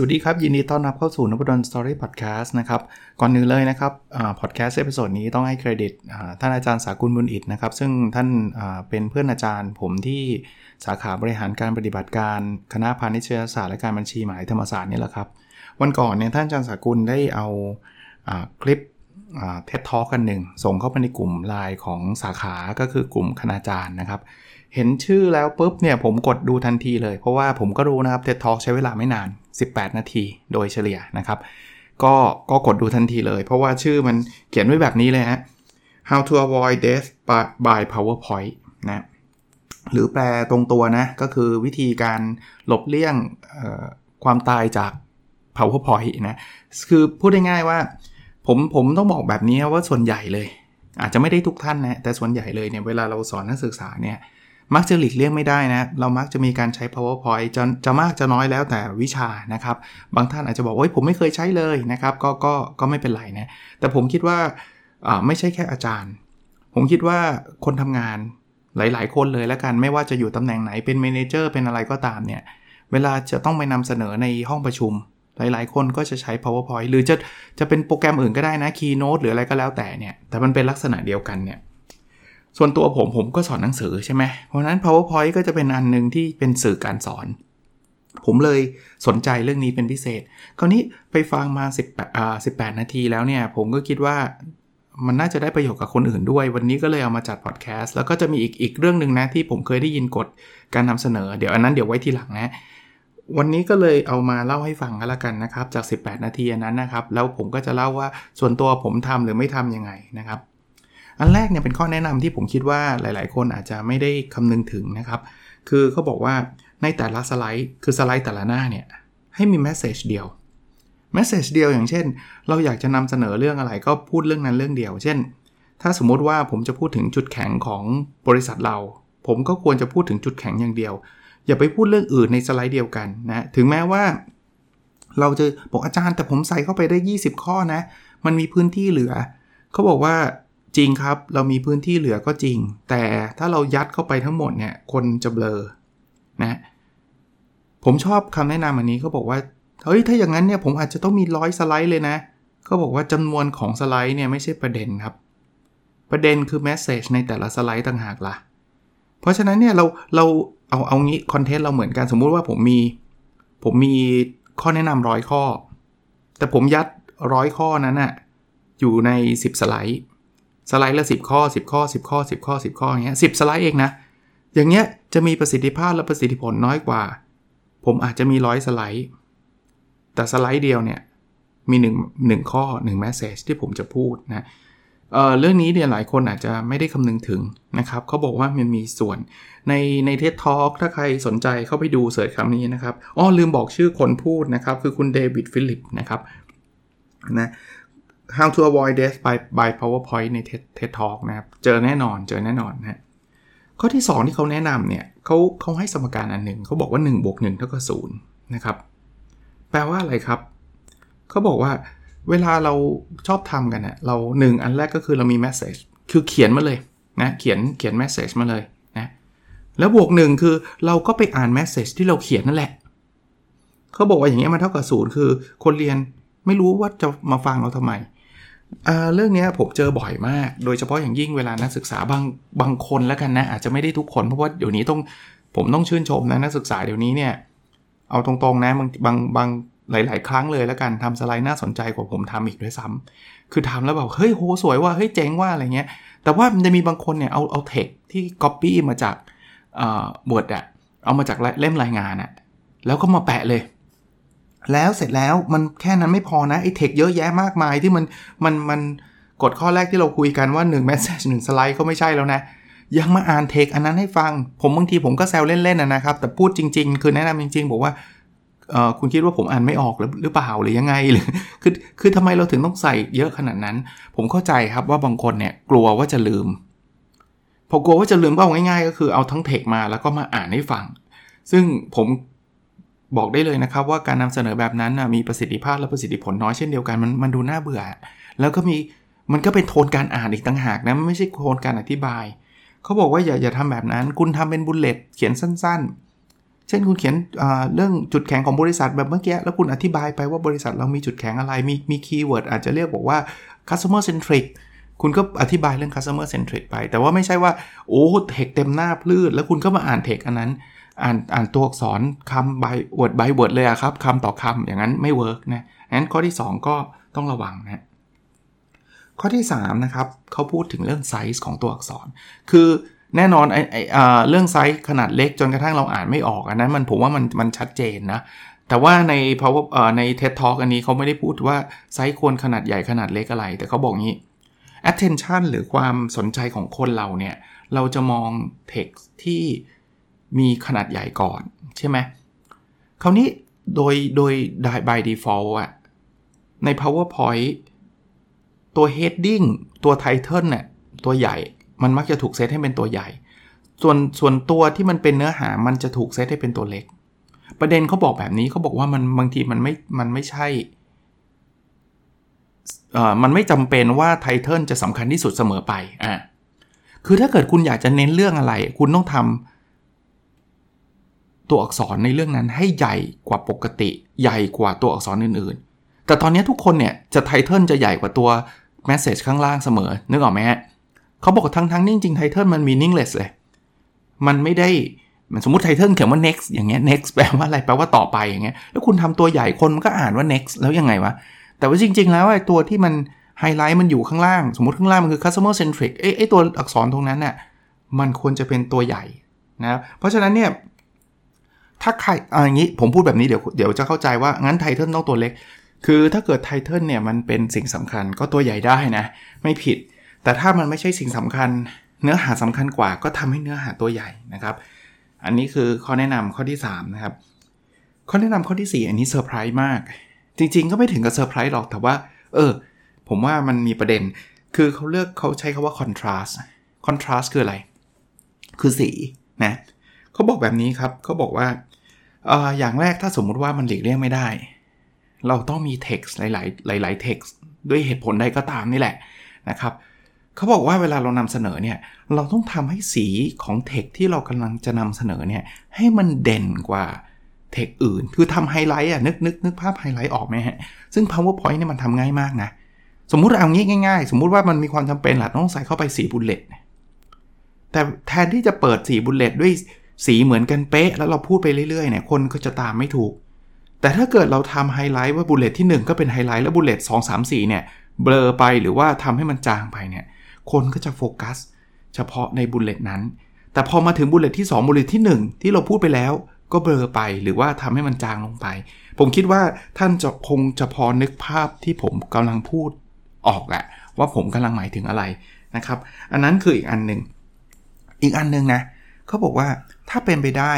สวัสดีครับ ยินดีต้อนรับเข้าสู่นพดล Story Podcast นะครับ ก่อนอื่นเลยนะครับพอดแคสต์ episode นี้ต้องให้เครดิตท่านอาจารย์ศากุน บุญอิตนะครับ ซึ่งท่านเป็นเพื่อนอาจารย์ผมที่สาขาบริหารการปฏิบัติการคณะพาณิชยศาสตร์และการบัญชีมหาลัยธรรมศาสตร์นี่แหละครับ วันก่อนเนี่ยท่านอาจารย์ศากุนได้เอาคลิป TED Talk อันหนึ่งส่งเข้าไปในกลุ่มไลน์ของสาขาก็คือกลุ่มคณาจารย์นะครับ เห็นชื่อแล้วปุ๊บเนี่ยผมกดดูทันทีเลย เพราะว่าผมก็รู้นะครับเท็ตทอใช้เวลาไม่นาน 18 นาทีโดยเฉลี่ยนะครับ ก็ก็กดดูทันทีเลย เพราะว่าชื่อมันเขียนไว้แบบนี้เลยฮะ how to avoid death by PowerPoint นะหรือแปลตรงตัวนะ ก็คือวิธีการหลบเลี่ยงความตายจาก PowerPoint นะ คือพูดได้ง่ายว่า ผมผมต้องบอกแบบนี้ว่าส่วนใหญ่เลย อาจจะไม่ได้ทุกท่านนะ แต่ส่วนใหญ่เลยเนี่ยเวลาเราสอนนักศึกษาเนี่ย มักจะหลีกเลี่ยงไม่ได้นะ เรามักจะมีการใช้ powerpoint จะจะมากจะน้อยแล้วแต่วิชานะครับ บางท่านอาจจะบอกว่าผมไม่เคยใช้เลยนะครับ ก็ก็ก็ไม่เป็นไรนะ แต่ผมคิดว่าไม่ใช่แค่อาจารย์ ผมคิดว่าคนทำงานหลาย ๆ คนเลยแล้วกัน ไม่ว่าจะอยู่ตำแหน่งไหนเป็นเมนเจอร์เป็นอะไรก็ตามเนี่ย เวลาจะต้องไปนำเสนอในห้องประชุม หลาย ๆ คนก็จะใช้ powerpoint หรือจะจะเป็นโปรแกรมอื่นก็ได้นะ keynote หรืออะไรก็แล้วแต่เนี่ย แต่มันเป็นลักษณะเดียวกันเนี่ย ส่วนตัวผมผมก็สอนหนังสือใช่ไหม เพราะนั้น powerpoint ก็จะเป็นอันหนึ่งที่เป็นสื่อการสอน ผมเลยสนใจเรื่องนี้เป็นพิเศษ คราวนี้ไปฟังมา 18อ่า18 นาทีแล้วเนี่ย ผมก็คิดว่ามันน่าจะได้ประโยชน์กับคนอื่นด้วย วันนี้ก็เลยเอามาจัดพอดแคสต์แล้วก็จะมีอีกอีกเรื่องหนึ่งนะที่ผมเคยได้ยินกฎการนำเสนอ เดี๋ยวอันนั้นเดี๋ยวไว้ทีหลังนะวันนี้ก็เลยเอามาเล่าให้ฟังกันละกันนะครับ จาก 18 นาทีนั้นนะครับ แล้วผมก็จะเล่าว่าส่วนตัวผมทำหรือไม่ทํำยังไงนะครับ อันแรกเนี่ยเป็นข้อแนะนำที่ผมคิดว่าหลาย ๆ คนอาจจะไม่ได้คำนึงถึงนะครับ คือเขาบอกว่าในแต่ละสไลด์ คือสไลด์แต่ละหน้าเนี่ยให้มีแมสเซจเดียวแมสเซจเดียวอย่างเช่น เราอยากจะนำเสนอเรื่องอะไรก็พูดเรื่องนั้นเรื่องเดียว เช่น ถ้าสมมติว่าผมจะพูดถึงจุดแข็งของบริษัทเรา ผมก็ควรจะพูดถึงจุดแข็งอย่างเดียว อย่าไปพูดเรื่องอื่นในสไลด์เดียวกันนะถึงแม้ว่า เราจะบอกอาจารย์แต่ผมใส่เข้าไปได้ 20 ข้อนะ มันมีพื้นที่เหลือ เขาบอกว่า จริงครับ เรามีพื้นที่เหลือก็จริง แต่ถ้าเรายัดเข้าไปทั้งหมดเนี่ย คนจะเบลอนะผมชอบคำแนะนำอันนี้เขาบอกว่าเฮ้ยถ้าอย่างนั้นเนี่ยผมอาจจะต้องมีร้อยสไลด์เลยนะเขาบอกว่าจำนวนของสไลด์เนี่ยไม่ใช่ประเด็นครับ ประเด็นคือแมสเซจในแต่ละสไลด์ต่างหากละ่ะ เพราะฉะนั้นเนี่ยเราเราเอาเอางี้คอนเทนต์เราเหมือนกันสมมุติว่าผมมี ผมมีข้อแนะนำร้อยข้อ แต่ผมยัดร้อยข้อนั้นอะอยู่ใน 10 สไลด์ สไลด์ละ 10 ข้อ 10 ข้อ 10 ข้อ 10 ข้อ 10 ข้ออย่างเงี้ยสิบสไลด์เองนะ อย่างเงี้ยจะมีประสิทธิภาพและประสิทธิผลน้อยกว่า ผมอาจจะมีร้อยสไลด์ แต่สไลด์เดียวเนี่ยมี1 1ข้อ1 message ที่ผมจะพูดนะเรื่องนี้เนี่ยหลายคนอาจจะไม่ได้คำนึงถึงนะครับเขาบอกว่ามันมีส่วนในในเท d ท a l k ถ้าใครสนใจเข้าไปดู search คำนี้นะครับอ๋อลืมบอกชื่อคนพูดนะครับ คือคุณเดวิดฟิลิปนะครับนะ how to avoid death by by powerpoint ใน TED Talk นะครับ เจอแน่นอนเจอแน่นอนนะข้อที่ 2 ที่เขาแนะนำเนี่ยเขาเขาให้สมการอันหนึ่งเขาบอกว่า1บวก1เท่ากับ0นะครับ แปลว่าอะไรครับเขาบอกว่าเวลาเราชอบทำกันเนะ่ยเรา 1 อันแรกก็คือเรามี message คือเขียนมาเลยนะเขียนเขียน message มาเลยนะแล้วบวกหนึ่งคือเราก็ไปอ่าน message ที่เราเขียนนั่นแหละเขาบอกว่าอย่างเงี้ยมันเท่ากับศูนย์คือ คนเรียนไม่รู้ว่าจะมาฟังเราทำไม เรื่องนี้ผมเจอบ่อยมาก โดยเฉพาะอย่างยิ่งเวลานักศึกษาบางบางคนแล้วกันนะ อาจจะไม่ได้ทุกคนเพราะว่าเดี๋ยวนี้ต้องผมต้องชื่นชมนะนักศึกษาเดี๋ยวนี้เนี่ย เอาตรงๆนะบางบางบางหลาย ๆ ครั้งเลยแล้วกันทำสไลด์น่าสนใจกว่าผมทำอีกด้วยซ้ำคือทำแล้วแบบเฮ้ยโหสวยว่าเฮ้ยเจ๋งว่าอะไรเงี้ย แต่ว่ามันจะมีบางคนเนี่ยเอาเอาเทคที่ก๊อปปี้มาจากบทอะเอามาจากเล่มรายงานอะแล้วก็มาแปะเลย แล้วเสร็จแล้วมันแค่นั้นไม่พอนะไอ้เทคเยอะแยะมากมายที่มันมันมันกดข้อแรกที่เราคุยกันว่า1 message 1สไลด์ก็ไม่ใช่แล้วนะ ยังมาอ่านเทคอันนั้นให้ฟัง ผมบางทีผมก็แซวเล่นๆนะครับ แต่พูดจริง ๆ คือแนะนำจริง ๆ บอกว่าเออคุณคิดว่าผมอ่านไม่ออกหรือหรือเปล่าหรือยังไงหรือคือคือทำไมเราถึงต้องใส่เยอะขนาดนั้น ผมเข้าใจครับว่าบางคนเนี่ยกลัวว่าจะลืม พอกลัวว่าจะลืมก็เอาง่ายๆ ก็คือเอาทั้งเทคมาแล้วก็มาอ่านให้ฟัง ซึ่งผม บอกได้เลยนะครับว่าการนำเสนอแบบนั้นมีประสิทธิภาพและประสิทธิผลน้อยเช่นเดียวกันมันมันดูน่าเบื่อ แล้วก็มีมันก็เป็นโทนการอ่านอีกต่างหากนะไม่ใช่โทนการอธิบายเขาบอกว่าอย่าอย่าทำแบบนั้น คุณทำเป็น bullet เขียนสั้น ๆ เช่นคุณเขียนเรื่องจุดแข็งของบริษัทแบบเมื่อกี้แล้วคุณอธิบายไปว่าบริษัทเรามีจุดแข็งอะไรมีมี keyword อาจจะเรียกบอกว่า customer centric คุณก็อธิบายเรื่อง customer centric ไป แต่ว่าไม่ใช่ว่า โอ้เทคเต็มหน้าพลืดแล้วคุณก็มาอ่านเทคอันนั้น อ่านอ่านตัวอักษรคำ by word by word เลยอะครับคำต่อคำอย่างนั้นไม่ work นะงั้นข้อที่ 2 ก็ต้องระวังนะข้อที่3นะครับเขาพูดถึงเรื่องไซส์ของตัวอักษร คือแน่นอนไอ้ไอ้เรื่องไซส์ขนาดเล็กจนกระทั่งเราอ่านไม่ออกอันนั้นมันผมว่ามันมันชัดเจนนะแต่ว่าใน power ใน TED Talk อันนี้เขาไม่ได้พูดว่าไซส์ควรขนาดใหญ่ขนาดเล็กอะไร แต่เขาบอกงี้ attention หรือความสนใจของคนเราเนี่ย เราจะมอง text ที่ มีขนาดใหญ่ก่อนใช่ไหมคราวนี้โดยโดย by default อะใน powerpoint ตัว heading ตัว title เนี่ยตัวใหญ่มันมักจะถูกเซตให้เป็นตัวใหญ่ ส่วนส่วนตัวที่มันเป็นเนื้อหามันจะถูกเซตให้เป็นตัวเล็ก ประเด็นเขาบอกแบบนี้เขาบอกว่ามันบางทีมันไม่มันไม่ใช่มันไม่จำเป็นว่าไทเทิลจะสำคัญที่สุดเสมอไปอะคือถ้าเกิดคุณอยากจะเน้นเรื่องอะไร คุณต้องทำ ตัวอักษรในเรื่องนั้นให้ใหญ่กว่าปกติ ใหญ่กว่าตัวอักษรอื่นๆ แต่ตอนนี้ทุกคนเนี่ยจะไทเทิลจะใหญ่กว่าตัวแมสเซจข้างล่างเสมอ นึกออกไหมฮะเขาบอกทั้งทั้งจริงไทเทิลมันมีนิ่งเลสเลย มันไม่ได้สมมติ title เขียนว่า next อย่างเงี้ย next แปลว่าอะไร แปลว่าต่อไปอย่างเงี้ย แล้วคุณทำตัวใหญ่คนมันก็อ่านว่า next แล้วยังไงวะ แต่ว่าจริง ๆ แล้วไอ้ตัวที่มันไฮไลท์มันอยู่ข้างล่าง สมมติข้างล่างมันคือ customer centric ไอ้ไอ้ตัวอักษรตรงนั้นเนี่ยมันควรจะเป็นตัวใหญ่นะ เพราะฉะนั้นเนี่ย ถ้าใครอย่างนี้ผมพูดแบบนี้เดี๋ยวเดี๋ยวจะเข้าใจว่างั้น title ต้องตัวเล็ก คือถ้าเกิด title เนี่ยมันเป็นสิ่งสำคัญก็ตัวใหญ่ได้นะ ไม่ผิด แต่ถ้ามันไม่ใช่สิ่งสำคัญ เนื้อหาสำคัญกว่าก็ทำให้เนื้อหาตัวใหญ่นะครับ อันนี้คือข้อแนะนำข้อที่3นะครับข้อแนะนำข้อที่ 4 อันนี้เซอร์ไพรส์มาก จริงๆ ก็ไม่ถึงกับเซอร์ไพรส์หรอกแต่ว่า เออ ผมว่ามันมีประเด็น คือเขาเลือกเขาใช้คำว่า contrast contrast คืออะไร คือสีนะเขาบอกแบบนี้ครับเขาบอกว่า เอออย่างแรกถ้าสมมุติว่ามันหลีกเลี่ยงไม่ได้ เราต้องมี text หลายๆหลายๆ text ด้วยเหตุผลใดก็ตามนี่แหละนะครับเขาบอกว่าเวลาเรานำเสนอเนี่ยเราต้องทำให้สีของ text ที่เรากำลังจะนำเสนอเนี่ยให้มันเด่นกว่าเทคอื่น คือทำไฮไลท์อะนึกนึกนึกภาพไฮไลท์ออกไหมฮะซึ่ง powerpoint เนี่ยมันทำง่ายมากนะสมมุติเอางี้ง่าย ๆ สมมุติว่ามันมีความจำเป็นหละต้องใส่เข้าไปสี่ bullet แต่แทนที่จะเปิดสี่ bullet ด้วย สีเหมือนกันเป๊ะ แล้วเราพูดไปเรื่อยๆเนี่ยคนก็จะตามไม่ถูก แต่ถ้าเกิดเราทำไฮไลท์ว่า bullet ที่ 1 ก็เป็นไฮไลท์แล้ว bullet สองสามสี่เนี่ยเบลอไปหรือว่าทำให้มันจางไปเนี่ยคนก็จะโฟกัส เฉพาะใน bullet นั้น แต่พอมาถึง bullet ที่ 2 bullet ที่ 1 ที่เราพูดไปแล้วก็เบลอไปหรือว่าทำให้มันจางลงไป ผมคิดว่าท่านจะคงจะพอนึกภาพที่ผมกำลังพูดออกแหละว่าผมกำลังหมายถึงอะไรนะครับ อันนั้นคืออีกอันหนึ่งอีกอันหนึ่งนะเขาบอกว่า ถ้าเป็นไปได้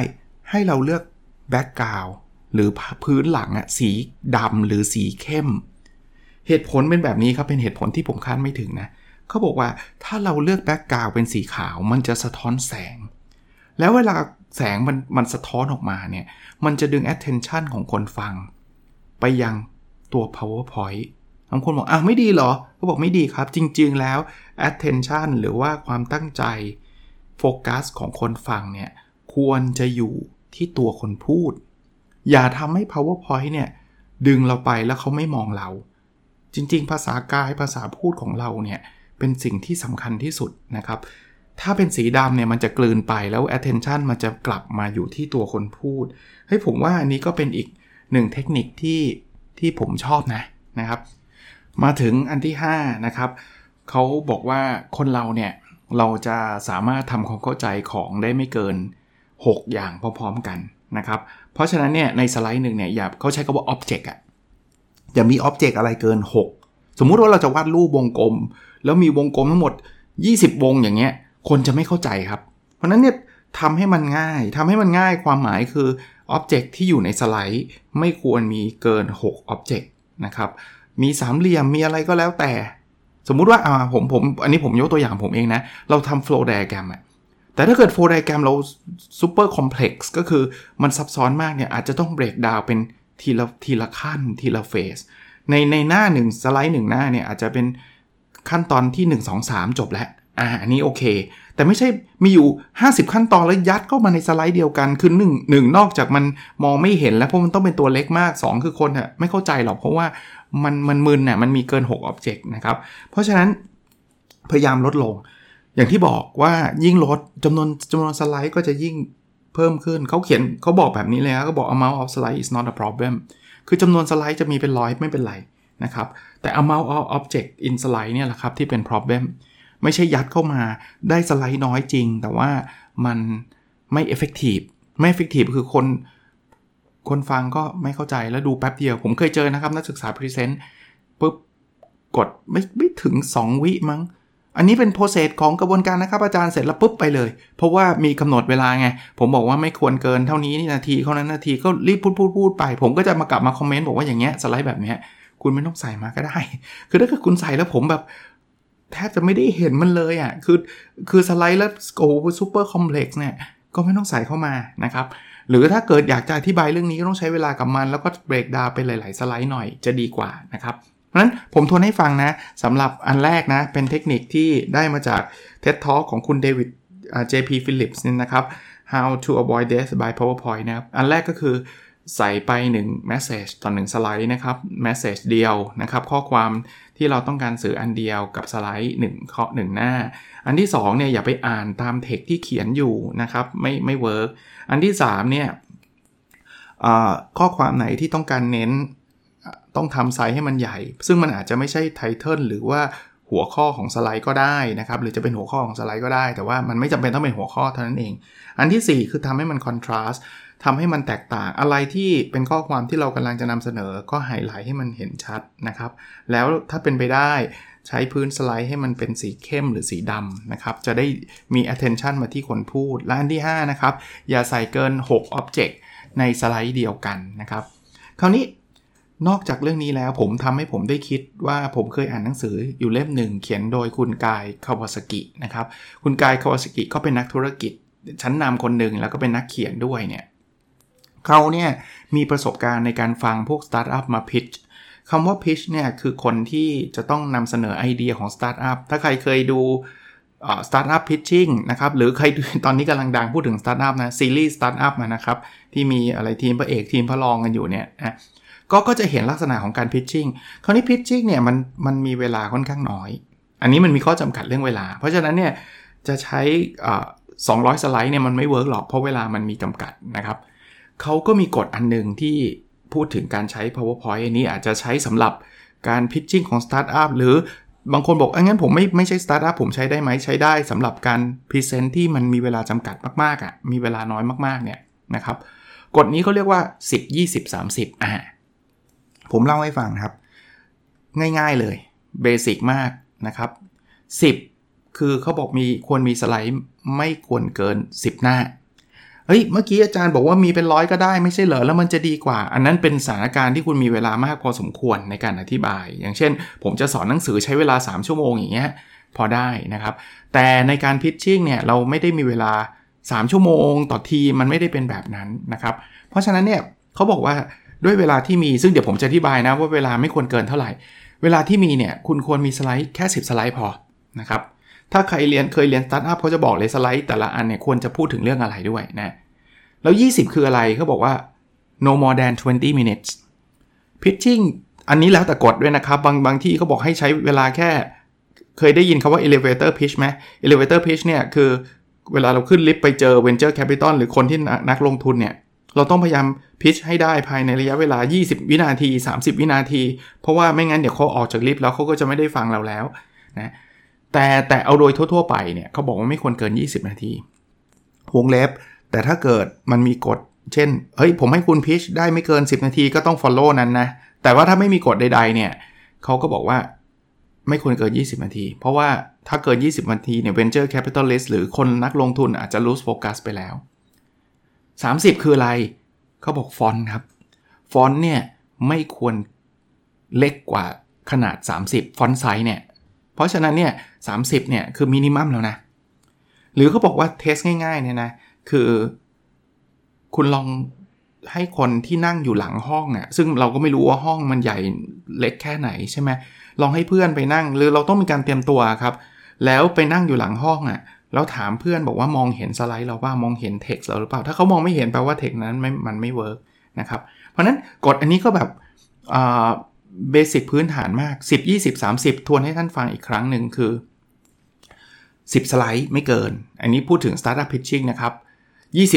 ให้เราเลือกแบ็กกราวหรือพื้นหลังอะสีดำหรือสีเข้ม เหตุผลเป็นแบบนี้ครับ เป็นเหตุผลที่ผมคาดไม่ถึงนะเขาบอกว่าถ้าเราเลือกแบ็กกราวเป็นสีขาวมันจะสะท้อนแสง แล้วเวลาแสงมันมันสะท้อนออกมาเนี่ย มันจะดึง attention ของคนฟัง ไปยังตัว powerpoint บางคนบอกอะไม่ดีเหรอเขาบอกไม่ดีครับ จริง ๆ แล้ว attention หรือว่าความตั้งใจโฟกัสของคนฟังเนี่ย ควรจะอยู่ที่ตัวคนพูด อย่าทำให้ powerpoint เนี่ย ดึงเราไปแล้วเขาไม่มองเรา จริง ๆ ภาษากายภาษาพูดของเราเนี่ย เป็นสิ่งที่สำคัญที่สุดนะครับ ถ้าเป็นสีดำเนี่ย มันจะกลืนไปแล้ว attention มันจะกลับมาอยู่ที่ตัวคนพูดให้ผมว่าอันนี้ก็เป็นอีกหนึ่งเทคนิคที่ที่ผมชอบนะนะครับ มาถึงอันที่ 5 นะครับเขาบอกว่าคนเราเนี่ยเราจะสามารถทำความเข้าใจของได้ไม่เกิน 6 อย่างพร้อมๆกันนะครับ เพราะฉะนั้นเนี่ยในสไลด์หนึ่งเนี่ยอย่าเขาใช้คำว่า object อะอย่ามี object อะไรเกิน 6 สมมุติว่าเราจะวาดรูปวงกลม แล้วมีวงกลมทั้งหมด 20 วงอย่างเงี้ย คนจะไม่เข้าใจครับ เพราะนั้นเนี่ยทำให้มันง่ายทำให้มันง่ายความหมายคือobject ที่อยู่ในสไลด์ ไม่ควรมีเกิน6 object นะครับมีสามเหลี่ยมมีอะไรก็แล้วแต่ สมมุติว่าอ่าผมผมอันนี้ผมยกตัวอย่างผมเองนะ เราทำ flow dia แต่ถ้าเกิด flow diagram เรา super complex ก็คือมันซับซ้อนมากเนี่ย อาจจะต้อง break down เป็นทีละทีละขั้นทีละ phase ในในหน้าหนึ่งสไลด์หนึ่งหน้าเนี่ยอาจจะเป็นขั้นตอนที่ 1 2 3 จบแล้ว อ่า อันนี้โอเค แต่ไม่ใช่มีอยู่ 50 ขั้นตอนแล้วยัดเข้ามาในสไลด์เดียวกัน คือ1งนอกจากมันมองไม่เห็นแล้วเพราะมันต้องเป็นตัวเล็กมาก 2 คือคนอะไม่เข้าใจหรอกเพราะว่ามันมันมึนน่ะมันมีเกิน6อ็อบเจกต์นะครับ เพราะฉะนั้นพยายามลดลง อย่างที่บอกว่ายิ่งลดจำนวนจำนวนสไลด์ก็จะยิ่งเพิ่มขึ้นเขาเขียนเขาบอกแบบนี้เลยนะเขาบอก amount of slide is not a problem คือจำนวนสไลด์จะมีเป็นร้อยไม่เป็นไรนะครับ แต่ amount of object in slide เนี่ยแหละครับที่เป็น problem ไม่ใช่ยัดเข้ามาได้สไลด์น้อยจริง แต่ว่ามันไม่ effective ไม่ effective คือคน คนฟังก็ไม่เข้าใจแล้วดูแป๊บเดียว ผมเคยเจอนะครับ นักศึกษา present ปุ๊บกดไม่ไม่ถึง 2 วิมั้ง อันนี้เป็น process ของกระบวนการนะครับอาจารย์เสร็จแล้วปุ๊บไปเลย เพราะว่ามีกำหนดเวลาไง ผมบอกว่าไม่ควรเกินเท่านี้นาทีเท่านั้นนาทีก็รีบพูดพูดพูดไป ผมก็จะมากลับมา comment บอกว่าอย่างเงี้ยสไลด์แบบเนี้ยคุณไม่ต้องใส่มาก็ได้ คือถ้าเกิดคุณใส่แล้วผมแบบแทบจะไม่ได้เห็นมันเลยอะ่ะ คือคือสไลด์แล้วโอ้ super complex เนี่ยก็ไม่ต้องใส่เข้ามานะครับ หรือถ้าเกิดอยากจะอธิบายเรื่องนี้ก็ต้องใช้เวลากับมัน แล้วก็ break down เป็นหลาย ๆ สไลด์หน่อยจะดีกว่านะครับ เพราะฉะนั้นผมทวนให้ฟังนะสำหรับอันแรกนะ เป็นเทคนิคที่ได้มาจาก TED Talk ของคุณเดวิด JP Phillips นี่นะครับ How to avoid death by PowerPoint นะครับ อันแรกก็คือใส่ไป 1 message ต่อ1สไลด์นะครับ message เดียวนะครับ ข้อความที่เราต้องการสื่ออันเดียวกับสไลด์1ข้อ1หน้า อันที่2เนี่ยอย่าไปอ่านตามเทคที่เขียนอยู่นะครับ ไม่ไม่ work อันที่3เนี่ยข้อความไหนที่ต้องการเน้น ต้องทำไซส์ให้มันใหญ่ ซึ่งมันอาจจะไม่ใช่ title หรือว่าหัวข้อของสไลด์ก็ได้นะครับ หรือจะเป็นหัวข้อของสไลด์ก็ได้ แต่ว่ามันไม่จำเป็นต้องเป็นหัวข้อเท่านั้นเอง อันที่ 4 คือทำให้มันคอนทราสต์ทำให้มันแตกต่าง อะไรที่เป็นข้อความที่เรากำลังจะนำเสนอ ก็ไฮไลท์ให้มันเห็นชัดนะครับ แล้วถ้าเป็นไปได้ใช้พื้นสไลด์ให้มันเป็นสีเข้มหรือสีดำนะครับ จะได้มี attention มาที่คนพูด และอันที่ 5 นะครับ อย่าใส่เกิน 6 object ในสไลด์เดียวกันนะครับ คราวนี้ นอกจากเรื่องนี้แล้วผมทำให้ผมได้คิดว่าผมเคยอ่านหนังสืออยู่เล่มหนึ่งเขียนโดยคุณกายคาวาสกินะครับ คุณกายคาวาสกิเขาเป็นนักธุรกิจ ชั้นนำคนหนึ่งแล้วก็เป็นนักเขียนด้วยเนี่ยเขาเนี่ยมีประสบการณ์ในการฟังพวกสตาร์ทอัพมา pitch คำว่า pitch เนี่ยคือคนที่จะต้องนำเสนอไอเดียของสตาร์ทอัพถ้าใครเคยดู startup pitching นะครับหรือใครตอนนี้กำลังดังพูดถึงสตาร์ทอัพนะซีรีส์สตาร์ทอัพนะครับที่มีอะไรทีมพระเอกทีมพระรองกันอยู่เนี่ยนะ ก็ก็จะเห็นลักษณะของการ pitching คราวนี้ pitching เนี่ยมันมันมีเวลาค่อนข้างน้อย อันนี้มันมีข้อจำกัดเรื่องเวลา เพราะฉะนั้นเนี่ยจะใช้200สไลด์เนี่ยมันไม่ work หรอกเพราะเวลามันมีจำกัดนะครับเขาก็มีกฎอันหนึ่งที่พูดถึงการใช้ powerpoint อันนี้อาจจะใช้สำหรับการ pitching ของสตาร์ทอัพหรือบางคนบอกงั้นผมไม่ไม่ใช่สตาร์ทอัพผมใช้ได้ไหมใช้ได้สำหรับการ present ที่มันมีเวลาจำกัดมากๆอะ่ะมีเวลาน้อยมากๆเนี่ยนะครับกฎนี้เขาเรียกว่า 10 20 30อ่า ผมเล่าให้ฟังครับ ง่ายๆเลยเบสิกมากนะครับ 10 คือเขาบอกมีควรมีสไลด์ไม่ควรเกิน 10 หน้าเฮ้ยเมื่อกี้อาจารย์บอกว่ามีเป็นร้อยก็ได้ไม่ใช่เหรอแล้วมันจะดีกว่า อันนั้นเป็นสถานการณ์ที่คุณมีเวลามากพอสมควรในการอธิบาย อย่างเช่น ผมจะสอนหนังสือใช้เวลา 3 ชั่วโมงอย่างเงี้ยพอได้นะครับ แต่ในการพิชชิ่งเนี่ยเราไม่ได้มีเวลา 3 ชั่วโมง ต่อทีมันไม่ได้เป็นแบบนั้นนะครับ เพราะฉะนั้นเนี่ยเขาบอกว่า ด้วยเวลาที่มีซึ่งเดี๋ยวผมจะอธิบายนะว่าเวลาไม่ควรเกินเท่าไหร่ เวลาที่มีเนี่ยคุณควรมีสไลด์แค่ 10 สไลด์พอนะครับถ้าใครเรียนเคยเรียนสตาร์ทอัพเขาจะบอกเลยสไลด์แต่ละอันเนี่ยควรจะพูดถึงเรื่องอะไรด้วยนะแล้ว 20 คืออะไรเขาบอกว่า no more than 20 minutes pitching อันนี้แล้วแต่กฎด้วยนะครับ บางบางที่เขาบอกให้ใช้เวลาแค่ เคยได้ยินคาว่า elevator pitch ไหม elevator pitch เนี่ยคือเวลาเราขึ้นลิฟต์ไปเจอ venture capital หรือคนที่นักลงทุนเนี่ย เราต้องพยายามพิชให้ได้ภายในระยะเวลา 20 วินาที 30 วินาที เพราะว่าไม่งั้นเดี๋ยวเขาออกจากลิฟต์แล้วเขาก็จะไม่ได้ฟังเราแล้วนะแต่แต่เอาโดยทั่ว ๆ ไปเนี่ยเขาบอกว่าไม่ควรเกิน 20 นาทีวงเล็บ แต่ถ้าเกิดมันมีกฎ เช่น เฮ้ย ผมให้คุณพิชได้ไม่เกิน 10 นาทีก็ต้อง follow นั้นนะ แต่ว่าถ้าไม่มีกฎใด ๆ เนี่ยเขาก็บอกว่าไม่ควรเกิน 20 นาที เพราะว่าถ้าเกิน 20 นาทีเนี่ย venture capitalist หรือคนนักลงทุนอาจจะ lose focus ไปแล้ว 30 คืออะไร เขาบอกฟอนต์ครับ ฟอนต์เนี่ยไม่ควรเล็กกว่าขนาด 30 font size เนี่ย เพราะฉะนั้นเนี่ย30เนี่ยคือ minimum แล้วนะ หรือเขาบอกว่า test ง่ายๆเนี่ยนะ คือ คุณลองให้คนที่นั่งอยู่หลังห้องอะ่ะ ซึ่งเราก็ไม่รู้ว่าห้องมันใหญ่เล็กแค่ไหนใช่ไหมลองให้เพื่อนไปนั่ง หรือเราต้องมีการเตรียมตัวครับ แล้วไปนั่งอยู่หลังห้องอะ่ะ แล้วถามเพื่อนบอกว่ามองเห็นสไลด์เราบ้างมองเห็นเท็กซ์เราหรือเปล่า ถ้าเขามองไม่เห็นแปลว่าเท็กซ์นั้นไม่มันไม่ work นะครับ เพราะนั้นกฎอันนี้ก็แบบ basic พื้นฐานมาก 10 20 30 ทวนให้ท่านฟังอีกครั้งหนึ่งคือ 10 สไลด์ไม่เกิน อันนี้พูดถึง Startup Pitching นะครับ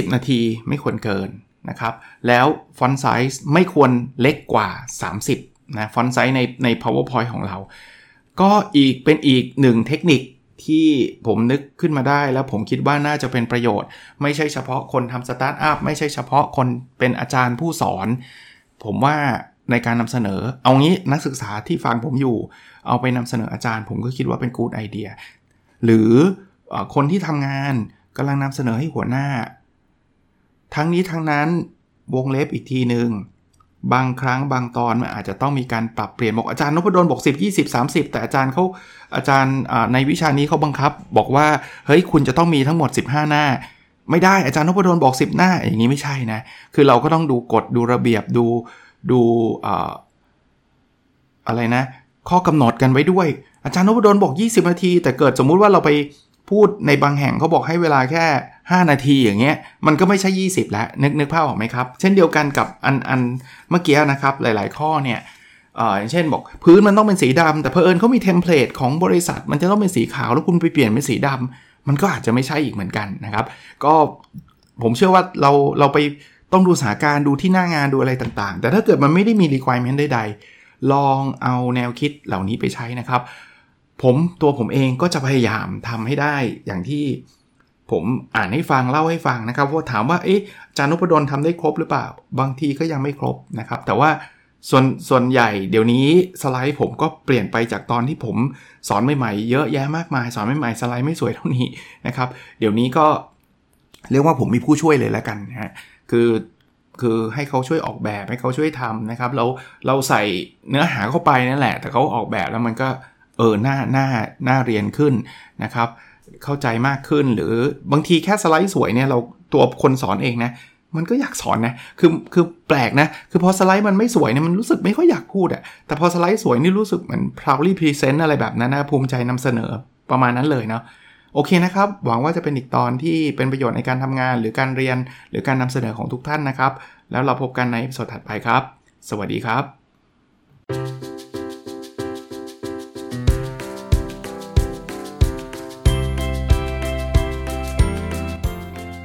20 นาทีไม่ควรเกินนะครับ แล้ว font size ไม่ควรเล็กกว่า 30นะ font size ในใน powerpoint ของเรา ก็อีกเป็นอีกหนึ่งเทคนิค ที่ผมนึกขึ้นมาได้แล้วผมคิดว่าน่าจะเป็นประโยชน์ ไม่ใช่เฉพาะคนทำสตาร์ทอัพไม่ใช่เฉพาะคนเป็นอาจารย์ผู้สอน ผมว่าในการนำเสนอ เอางี้นักศึกษาที่ฟังผมอยู่ เอาไปนำเสนออาจารย์ ผมก็คิดว่าเป็นกูดไอเดียหรือคนที่ทำงานกำลังนำเสนอให้หัวหน้า ทั้งนี้ทั้งนั้นวงเล็บอีกทีหนึ่ง บางครั้งบางตอนมันอาจจะต้องมีการปรับเปลี่ยนบอกอาจารย์นพดลบอก10 20 30 แต่อาจารย์เขาอาจารย์ในวิชานี้เขาบังคับ บอกว่าเฮ้ยคุณจะต้องมีทั้งหมด 15 หน้า ไม่ได้อาจารย์นพดลบอก 10 หน้า อย่างนี้ไม่ใช่นะ คือเราก็ต้องดูกฎดูระเบียบดูดูอะไรนะ ข้อกำหนดกันไว้ด้วย อาจารย์นพดลบอก 20 นาที แต่เกิดสมมุติว่าเราไปพูดในบางแห่งเขาบอกให้เวลาแค่ 5 นาทีอย่างเงี้ยมันก็ไม่ใช่ 20 แล้วนึกนึกภาพออกไหมครับ เช่นเดียวกันกับอันอันเมื่อกี้นะครับหลาย ๆ ข้อเนี่ยอย่างเช่นบอกพื้นมันต้องเป็นสีดำแต่เพอเอิญเขามีเทมเพลตของบริษัท มันจะต้องเป็นสีขาวแล้วคุณไปเปลี่ยนเป็นสีดำมันก็อาจจะไม่ใช่อีกเหมือนกันนะครับ ก็ผมเชื่อว่าเราเราไปต้องดูสถานการณ์ดูที่หน้างานดูอะไรต่างๆ แต่ถ้าเกิดมันไม่ได้มี requirement ใดๆ ลองเอาแนวคิดเหล่านี้ไปใช้นะครับ ผมตัวผมเองก็จะพยายามทำให้ได้อย่างที่ ผมอ่านให้ฟังเล่าให้ฟังนะครับว่าถามว่าเอ๊ะจานุพดลทำได้ครบหรือเปล่า บางทีก็ยังไม่ครบนะครับ แต่ว่าส่วนส่วนใหญ่เดี๋ยวนี้สไลด์ผมก็เปลี่ยนไปจากตอนที่ผมสอนใหม่ๆเยอะแยะมากมาย สอนใหม่ๆสไลด์ไม่สวยเท่านี้นะครับ เดี๋ยวนี้ก็เรียกว่าผมมีผู้ช่วยเลยแล้วกันนะฮะคือคือให้เขาช่วยออกแบบให้เขาช่วยทำนะครับเราเราใส่เนื้อหาเข้าไปนั่นแหละ แต่เขาออกแบบแล้วมันก็เออหน้าหน้าหน้าเรียนขึ้นนะครับ เข้าใจมากขึ้น หรือบางทีแค่สไลด์สวยเนี่ยเราตัวคนสอนเองนะมันก็อยากสอนนะ คือ คือแปลกนะ คือพอสไลด์มันไม่สวยเนี่ยมันรู้สึกไม่ค่อยอยากพูดอะแต่พอสไลด์สวยนี่รู้สึกเหมือน proudly present อะไรแบบนั้นนะ ภูมิใจนำเสนอประมาณนั้นเลยเนาะ โอเคนะครับ หวังว่าจะเป็นอีกตอนที่เป็นประโยชน์ในการทำงาน หรือการเรียน หรือการนำเสนอของทุกท่านนะครับ แล้วเราพบกันในสดถัดไปครับ สวัสดีครับ